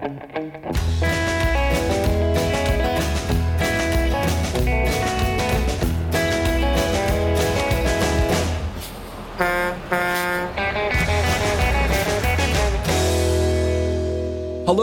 Hello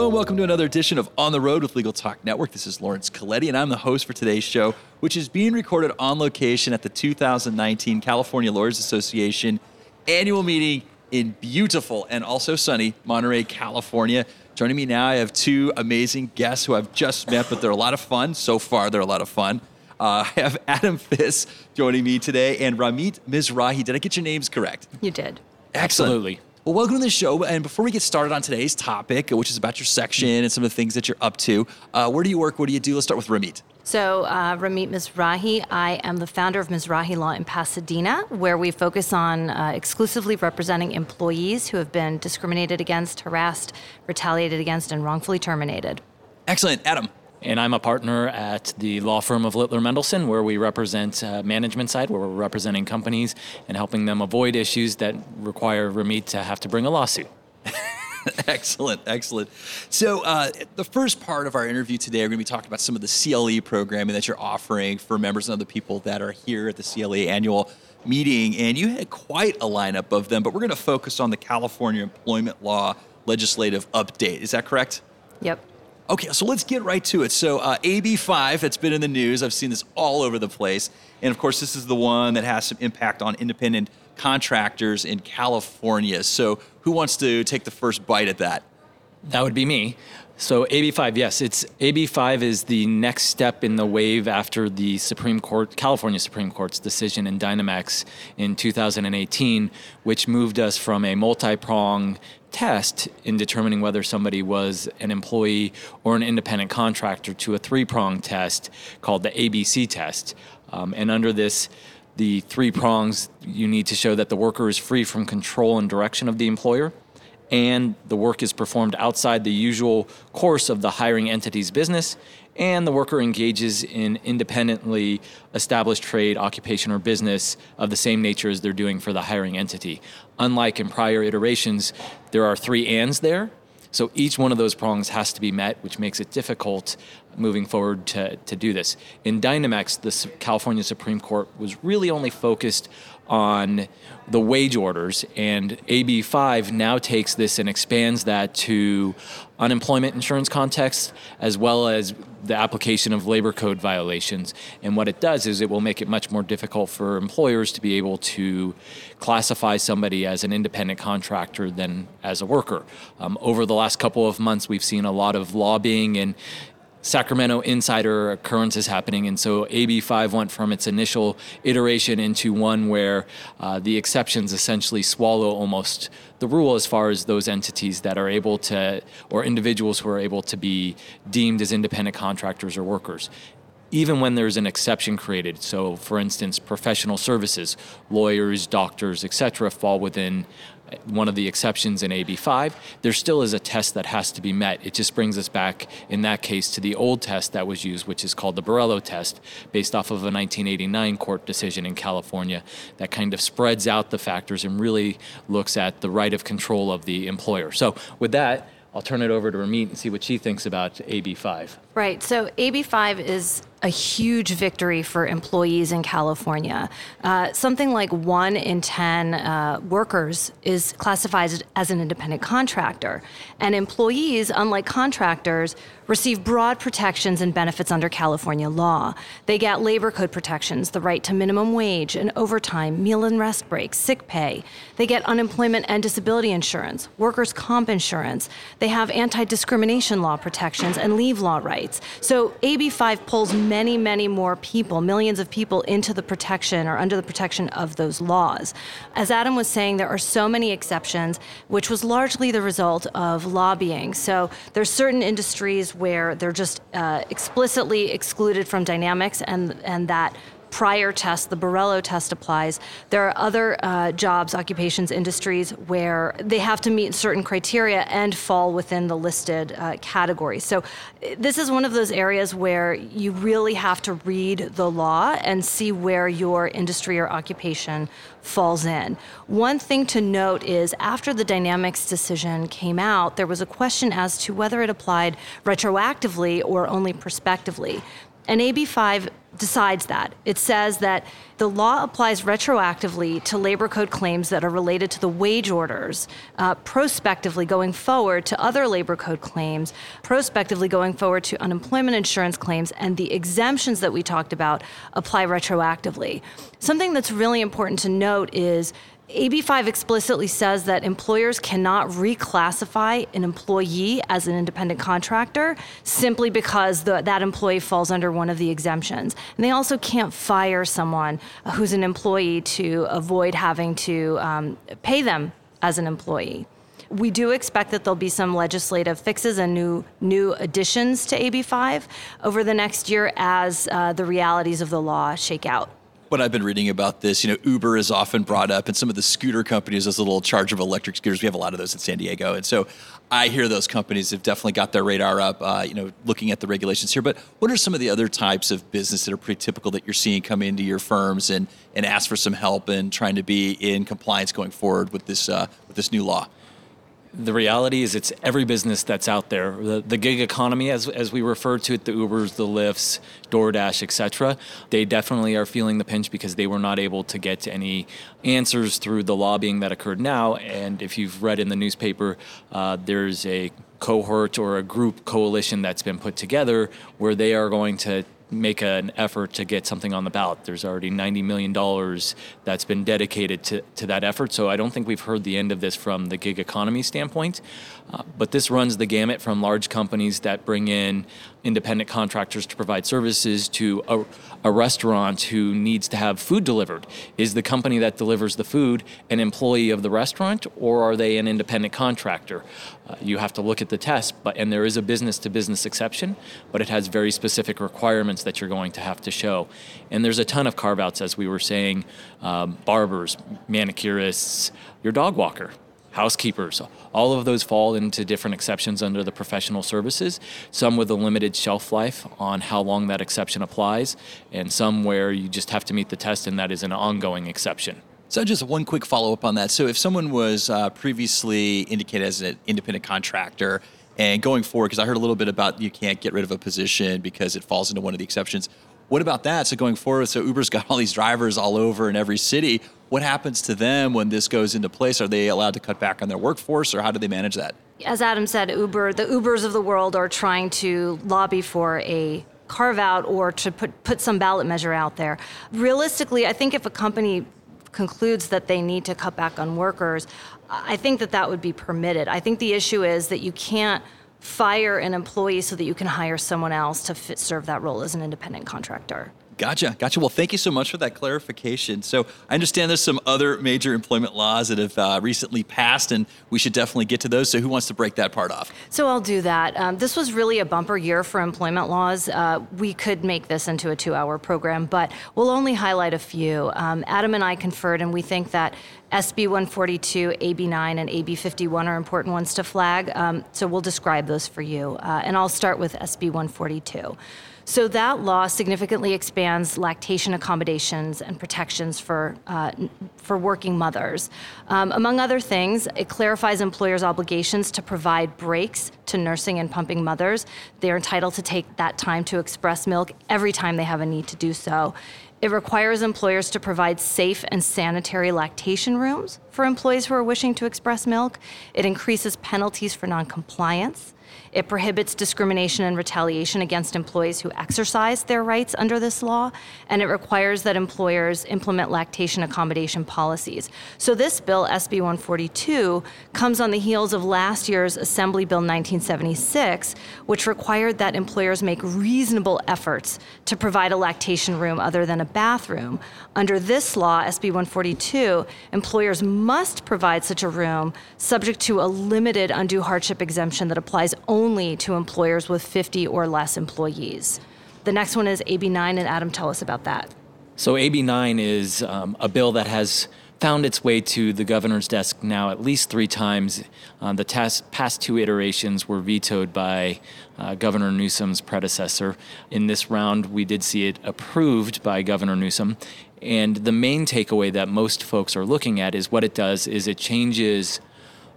and welcome to another edition of On the Road with Legal Talk Network. This is Laurence Colletti, and I'm the host for today's show, which is being recorded on location at the 2019 California Lawyers Association annual meeting in beautiful and also sunny Monterey, California. Joining me now, I have two amazing guests who I've just met, but they're a lot of fun. So far, they're a lot of fun. Uh, I have Adam Fiss joining me today and Ramit Mizrahi. Did I get your names correct? You did. Excellent. Absolutely. Well, welcome to the show. And before we get started on today's topic, which is about your section and some of the things that you're up to, uh, where do you work? What do you do? Let's start with Ramit. So, uh, Ramit Mizrahi, I am the founder of Mizrahi Law in Pasadena, where we focus on uh, exclusively representing employees who have been discriminated against, harassed, retaliated against, and wrongfully terminated. Excellent. Adam. And I'm a partner at the law firm of Littler Mendelson, where we represent uh, management side, where we're representing companies and helping them avoid issues that require Ramit to have to bring a lawsuit. excellent, excellent. So, uh, the first part of our interview today, we're going to be talking about some of the CLE programming that you're offering for members and other people that are here at the CLE annual meeting. And you had quite a lineup of them, but we're going to focus on the California Employment Law legislative update. Is that correct? Yep. Okay, so let's get right to it. So, uh, AB5, it's been in the news. I've seen this all over the place. And of course, this is the one that has some impact on independent contractors in California. So, who wants to take the first bite at that? That would be me. So AB5, yes, it's AB5 is the next step in the wave after the Supreme Court, California Supreme Court's decision in Dynamex in 2018, which moved us from a multi-prong test in determining whether somebody was an employee or an independent contractor to a three-prong test called the ABC test. Um, and under this, the three prongs, you need to show that the worker is free from control and direction of the employer and the work is performed outside the usual course of the hiring entity's business, and the worker engages in independently established trade, occupation, or business of the same nature as they're doing for the hiring entity. Unlike in prior iterations, there are three ands there. So each one of those prongs has to be met, which makes it difficult moving forward to, to do this. In Dynamex, the California Supreme Court was really only focused on the wage orders, and AB5 now takes this and expands that to unemployment insurance context as well as the application of labor code violations. And what it does is it will make it much more difficult for employers to be able to classify somebody as an independent contractor than as a worker. Um, over the last couple of months, we've seen a lot of lobbying and Sacramento insider occurrences happening. And so AB5 went from its initial iteration into one where uh, the exceptions essentially swallow almost the rule as far as those entities that are able to, or individuals who are able to be deemed as independent contractors or workers even when there's an exception created so for instance professional services lawyers doctors etc fall within one of the exceptions in AB5, there still is a test that has to be met. It just brings us back, in that case, to the old test that was used, which is called the Borello test, based off of a 1989 court decision in California that kind of spreads out the factors and really looks at the right of control of the employer. So, with that, I'll turn it over to Ramit and see what she thinks about AB5. Right. So AB5 is a huge victory for employees in California. Uh, something like one in 10 uh, workers is classified as an independent contractor. And employees, unlike contractors, receive broad protections and benefits under California law. They get labor code protections, the right to minimum wage and overtime, meal and rest breaks, sick pay. They get unemployment and disability insurance, workers' comp insurance. They have anti discrimination law protections and leave law rights. So AB5 pulls many, many more people, millions of people, into the protection or under the protection of those laws. As Adam was saying, there are so many exceptions, which was largely the result of lobbying. So there's certain industries where they're just uh, explicitly excluded from Dynamex, and and that prior test, the Borello test applies. There are other uh, jobs, occupations, industries where they have to meet certain criteria and fall within the listed uh, categories. So, this is one of those areas where you really have to read the law and see where your industry or occupation falls in. One thing to note is after the Dynamex decision came out, there was a question as to whether it applied retroactively or only prospectively. And AB5 decides that. It says that the law applies retroactively to labor code claims that are related to the wage orders, uh, prospectively going forward to other labor code claims, prospectively going forward to unemployment insurance claims, and the exemptions that we talked about apply retroactively. Something that's really important to note is AB5 explicitly says that employers cannot reclassify an employee as an independent contractor simply because the, that employee falls under one of the exemptions. And they also can't fire someone who's an employee to avoid having to um, pay them as an employee. We do expect that there'll be some legislative fixes and new new additions to AB5 over the next year as uh, the realities of the law shake out when I've been reading about this, you know, Uber is often brought up, and some of the scooter companies, those little chargeable electric scooters. We have a lot of those in San Diego, and so I hear those companies have definitely got their radar up, uh, you know, looking at the regulations here. But what are some of the other types of business that are pretty typical that you're seeing come into your firms and and ask for some help and trying to be in compliance going forward with this uh, with this new law? The reality is it's every business that's out there. The, the, gig economy, as, as we refer to it, the Ubers, the Lyfts, DoorDash, etc., they definitely are feeling the pinch because they were not able to get any answers through the lobbying that occurred now. And if you've read in the newspaper, uh, there's a cohort or a group coalition that's been put together where they are going to make an effort to get something on the ballot. There's already $90 million that's been dedicated to, to that effort. So I don't think we've heard the end of this from the gig economy standpoint. Uh, but this runs the gamut from large companies that bring in independent contractors to provide services to a, a, restaurant who needs to have food delivered. Is the company that delivers the food an employee of the restaurant or are they an independent contractor? Uh, you have to look at the test, but and there is a business to business exception, but it has very specific requirements that you're going to have to show. And there's a ton of carve outs, as we were saying um, barbers, manicurists, your dog walker housekeepers. All of those fall into different exceptions under the professional services, some with a limited shelf life on how long that exception applies, and some where you just have to meet the test and that is an ongoing exception. So, just one quick follow up on that. So, if someone was uh, previously indicated as an independent contractor and going forward, because I heard a little bit about you can't get rid of a position because it falls into one of the exceptions. What about that? So, going forward, so Uber's got all these drivers all over in every city. What happens to them when this goes into place? Are they allowed to cut back on their workforce, or how do they manage that? As Adam said, Uber, the Ubers of the world are trying to lobby for a carve out or to put, put some ballot measure out there. Realistically, I think if a company concludes that they need to cut back on workers, I think that that would be permitted. I think the issue is that you can't fire an employee so that you can hire someone else to fit, serve that role as an independent contractor. Gotcha, gotcha. Well, thank you so much for that clarification. So, I understand there's some other major employment laws that have uh, recently passed, and we should definitely get to those. So, who wants to break that part off? So, I'll do that. Um, this was really a bumper year for employment laws. Uh, we could make this into a two hour program, but we'll only highlight a few. Um, Adam and I conferred, and we think that SB 142, AB 9, and AB 51 are important ones to flag. Um, so, we'll describe those for you. Uh, and I'll start with SB 142. So that law significantly expands lactation accommodations and protections for, uh, for working mothers. Um, among other things, it clarifies employers' obligations to provide breaks to nursing and pumping mothers. They're entitled to take that time to express milk every time they have a need to do so. It requires employers to provide safe and sanitary lactation rooms for employees who are wishing to express milk. It increases penalties for noncompliance. It prohibits discrimination and retaliation against employees who exercise their rights under this law, and it requires that employers implement lactation accommodation policies. So, this bill, SB 142, comes on the heels of last year's Assembly Bill 1976, which required that employers make reasonable efforts to provide a lactation room other than a bathroom. Under this law, SB 142, employers must provide such a room subject to a limited undue hardship exemption that applies only to employers with 50 or less employees. The next one is AB9, and Adam, tell us about that. So, AB 9 is um, a bill that has found its way to the governor's desk now at least three times. Um, the tas- past two iterations were vetoed by uh, Governor Newsom's predecessor. In this round, we did see it approved by Governor Newsom. And the main takeaway that most folks are looking at is what it does is it changes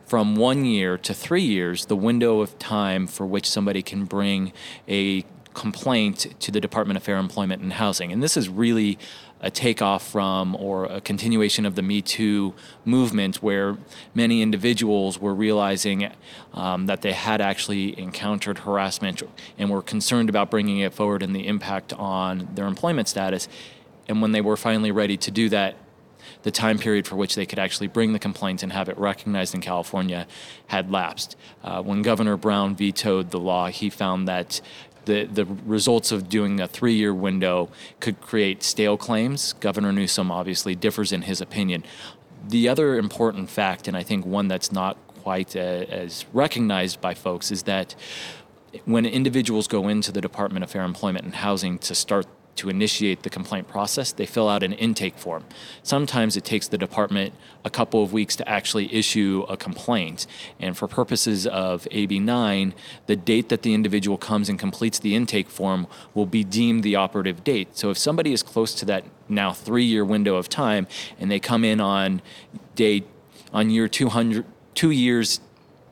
from one year to three years the window of time for which somebody can bring a complaint to the Department of Fair Employment and Housing. And this is really a takeoff from or a continuation of the Me Too movement, where many individuals were realizing um, that they had actually encountered harassment and were concerned about bringing it forward and the impact on their employment status. And when they were finally ready to do that, the time period for which they could actually bring the complaint and have it recognized in California had lapsed. Uh, when Governor Brown vetoed the law, he found that the, the results of doing a three year window could create stale claims. Governor Newsom obviously differs in his opinion. The other important fact, and I think one that's not quite a, uh, as recognized by folks, is that when individuals go into the Department of Fair Employment and Housing to start to initiate the complaint process, they fill out an intake form. Sometimes it takes the department a couple of weeks to actually issue a complaint. And for purposes of AB 9, the date that the individual comes and completes the intake form will be deemed the operative date. So if somebody is close to that now three year window of time and they come in on day, on year 200, two years,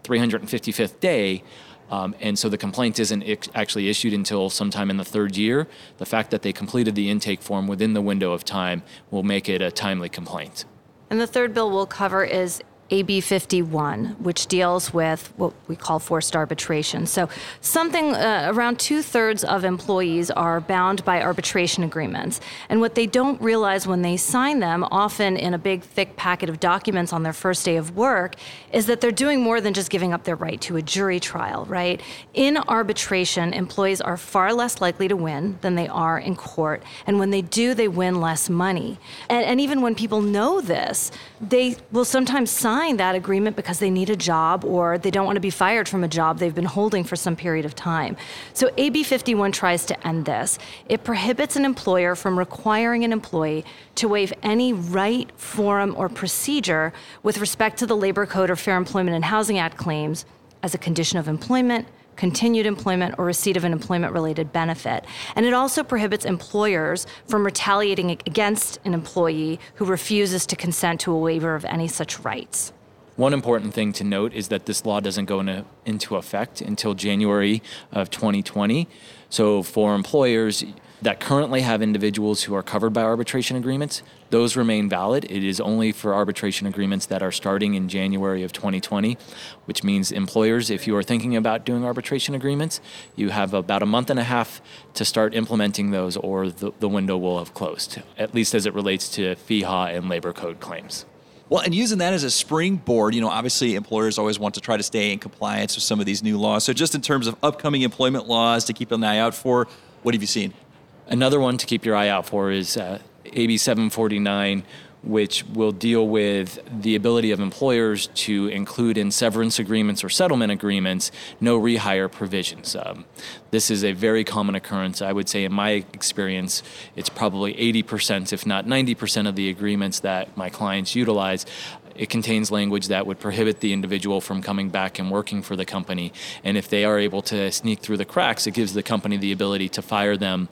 355th day, um, and so the complaint isn't actually issued until sometime in the third year. The fact that they completed the intake form within the window of time will make it a timely complaint. And the third bill we'll cover is AB 51, which deals with what we call forced arbitration. So, something uh, around two thirds of employees are bound by arbitration agreements. And what they don't realize when they sign them, often in a big, thick packet of documents on their first day of work, is that they're doing more than just giving up their right to a jury trial, right? In arbitration, employees are far less likely to win than they are in court. And when they do, they win less money. And, and even when people know this, they will sometimes sign sign that agreement because they need a job or they don't want to be fired from a job they've been holding for some period of time. So AB 51 tries to end this. It prohibits an employer from requiring an employee to waive any right, forum, or procedure with respect to the Labor Code or Fair Employment and Housing Act claims as a condition of employment continued employment, or receipt of an employment related benefit. And it also prohibits employers from retaliating against an employee who refuses to consent to a waiver of any such rights. One important thing to note is that this law doesn't go into, into effect until January of 2020. So for employers, that currently have individuals who are covered by arbitration agreements, those remain valid. It is only for arbitration agreements that are starting in January of 2020, which means employers, if you are thinking about doing arbitration agreements, you have about a month and a half to start implementing those, or the, the window will have closed, at least as it relates to FEHA and labor code claims. Well, and using that as a springboard, you know, obviously employers always want to try to stay in compliance with some of these new laws. So, just in terms of upcoming employment laws to keep an eye out for, what have you seen? Another one to keep your eye out for is uh, AB 749, which will deal with the ability of employers to include in severance agreements or settlement agreements no rehire provisions. Um, this is a very common occurrence. I would say, in my experience, it's probably 80%, if not 90%, of the agreements that my clients utilize it contains language that would prohibit the individual from coming back and working for the company. And if they are able to sneak through the cracks, it gives the company the ability to fire them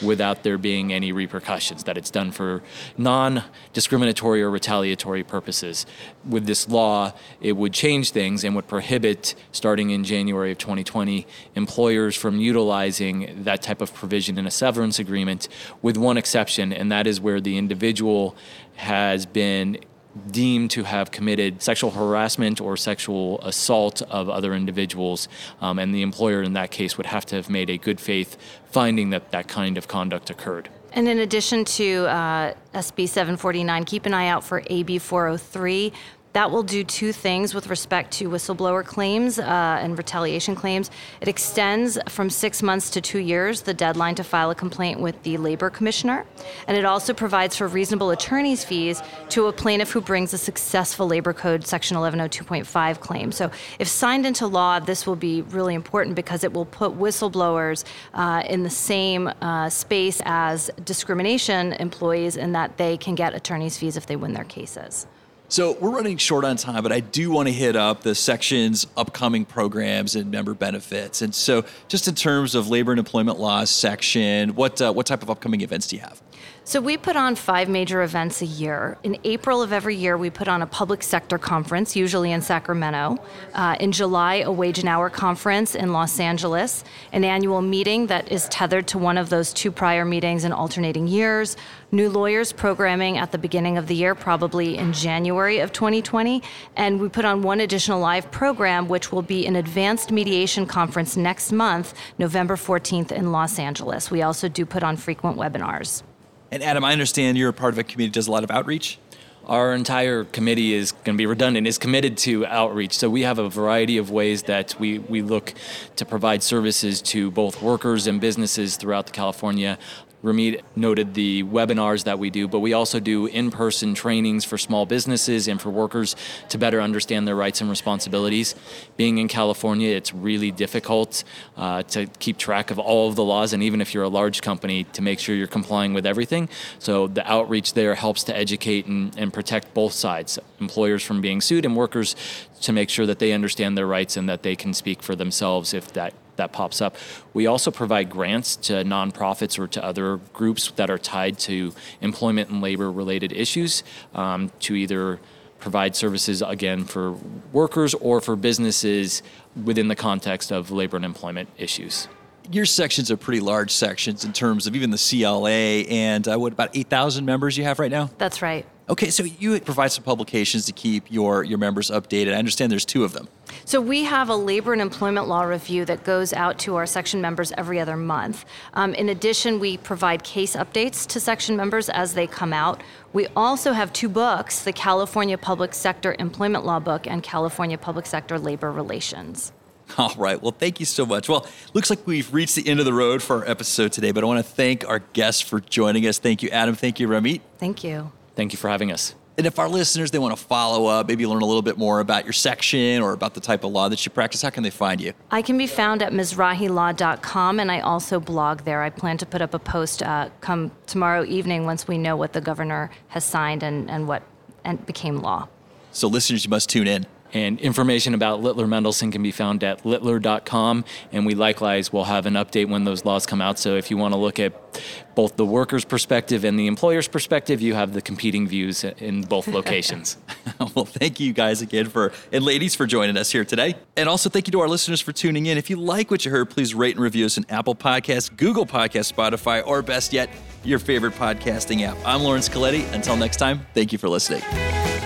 without there being any repercussions, that it's done for non discriminatory or retaliatory purposes. With this law, it would change things and would prohibit, starting in January of 2020, employers from utilizing that type of provision in a severance agreement, with one exception, and that is where the individual has been deemed to have committed sexual harassment or sexual assault of other individuals, um, and the employer in that case would have to have made a good faith finding that that kind of conduct occurred. And in addition to uh, SB 749, keep an eye out for AB 403. That will do two things with respect to whistleblower claims uh, and retaliation claims. It extends from six months to two years the deadline to file a complaint with the labor commissioner, and it also provides for reasonable attorney's fees to a plaintiff who brings a successful labor code section 1102.5 claim. So, if signed into law, this will be really important because it will put whistleblowers uh, in the same uh, space as discrimination employees in that they can get attorney's fees if they win their cases. So we're running short on time, but I do want to hit up the section's upcoming programs and member benefits. And so, just in terms of labor and employment laws section, what uh, what type of upcoming events do you have? So we put on five major events a year. In April of every year, we put on a public sector conference, usually in Sacramento. Uh, in July, a wage and hour conference in Los Angeles, an annual meeting that is tethered to one of those two prior meetings in alternating years. New lawyers programming at the beginning of the year, probably in January of 2020. And we put on one additional live program, which will be an advanced mediation conference next month, November 14th in Los Angeles. We also do put on frequent webinars. And Adam, I understand you're a part of a committee that does a lot of outreach. Our entire committee is going to be redundant, is committed to outreach. So we have a variety of ways that we, we look to provide services to both workers and businesses throughout the California Ramit noted the webinars that we do, but we also do in person trainings for small businesses and for workers to better understand their rights and responsibilities. Being in California, it's really difficult uh, to keep track of all of the laws, and even if you're a large company, to make sure you're complying with everything. So the outreach there helps to educate and, and protect both sides employers from being sued and workers to make sure that they understand their rights and that they can speak for themselves if that that pops up. We also provide grants to nonprofits or to other groups that are tied to employment and labor related issues um, to either provide services again for workers or for businesses within the context of labor and employment issues. Your sections are pretty large sections in terms of even the CLA and uh, what about 8,000 members you have right now? That's right. Okay, so you provide some publications to keep your, your members updated. I understand there's two of them. So we have a labor and employment law review that goes out to our section members every other month. Um, in addition, we provide case updates to section members as they come out. We also have two books the California Public Sector Employment Law book and California Public Sector Labor Relations. All right. Well, thank you so much. Well, looks like we've reached the end of the road for our episode today, but I want to thank our guests for joining us. Thank you, Adam. Thank you, Ramit. Thank you. Thank you for having us. And if our listeners they want to follow up, maybe learn a little bit more about your section or about the type of law that you practice, how can they find you? I can be found at mizrahilaw.com, and I also blog there. I plan to put up a post uh, come tomorrow evening once we know what the governor has signed and, and what and became law. So listeners, you must tune in. And information about Littler Mendelson can be found at littler.com. And we likewise will have an update when those laws come out. So if you want to look at both the worker's perspective and the employer's perspective, you have the competing views in both locations. well, thank you guys again for, and ladies, for joining us here today. And also thank you to our listeners for tuning in. If you like what you heard, please rate and review us in Apple Podcasts, Google Podcasts, Spotify, or best yet, your favorite podcasting app. I'm Laurence Colletti. Until next time, thank you for listening.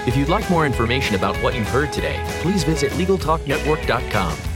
If you'd like more information about what you've heard today, please visit LegalTalkNetwork.com.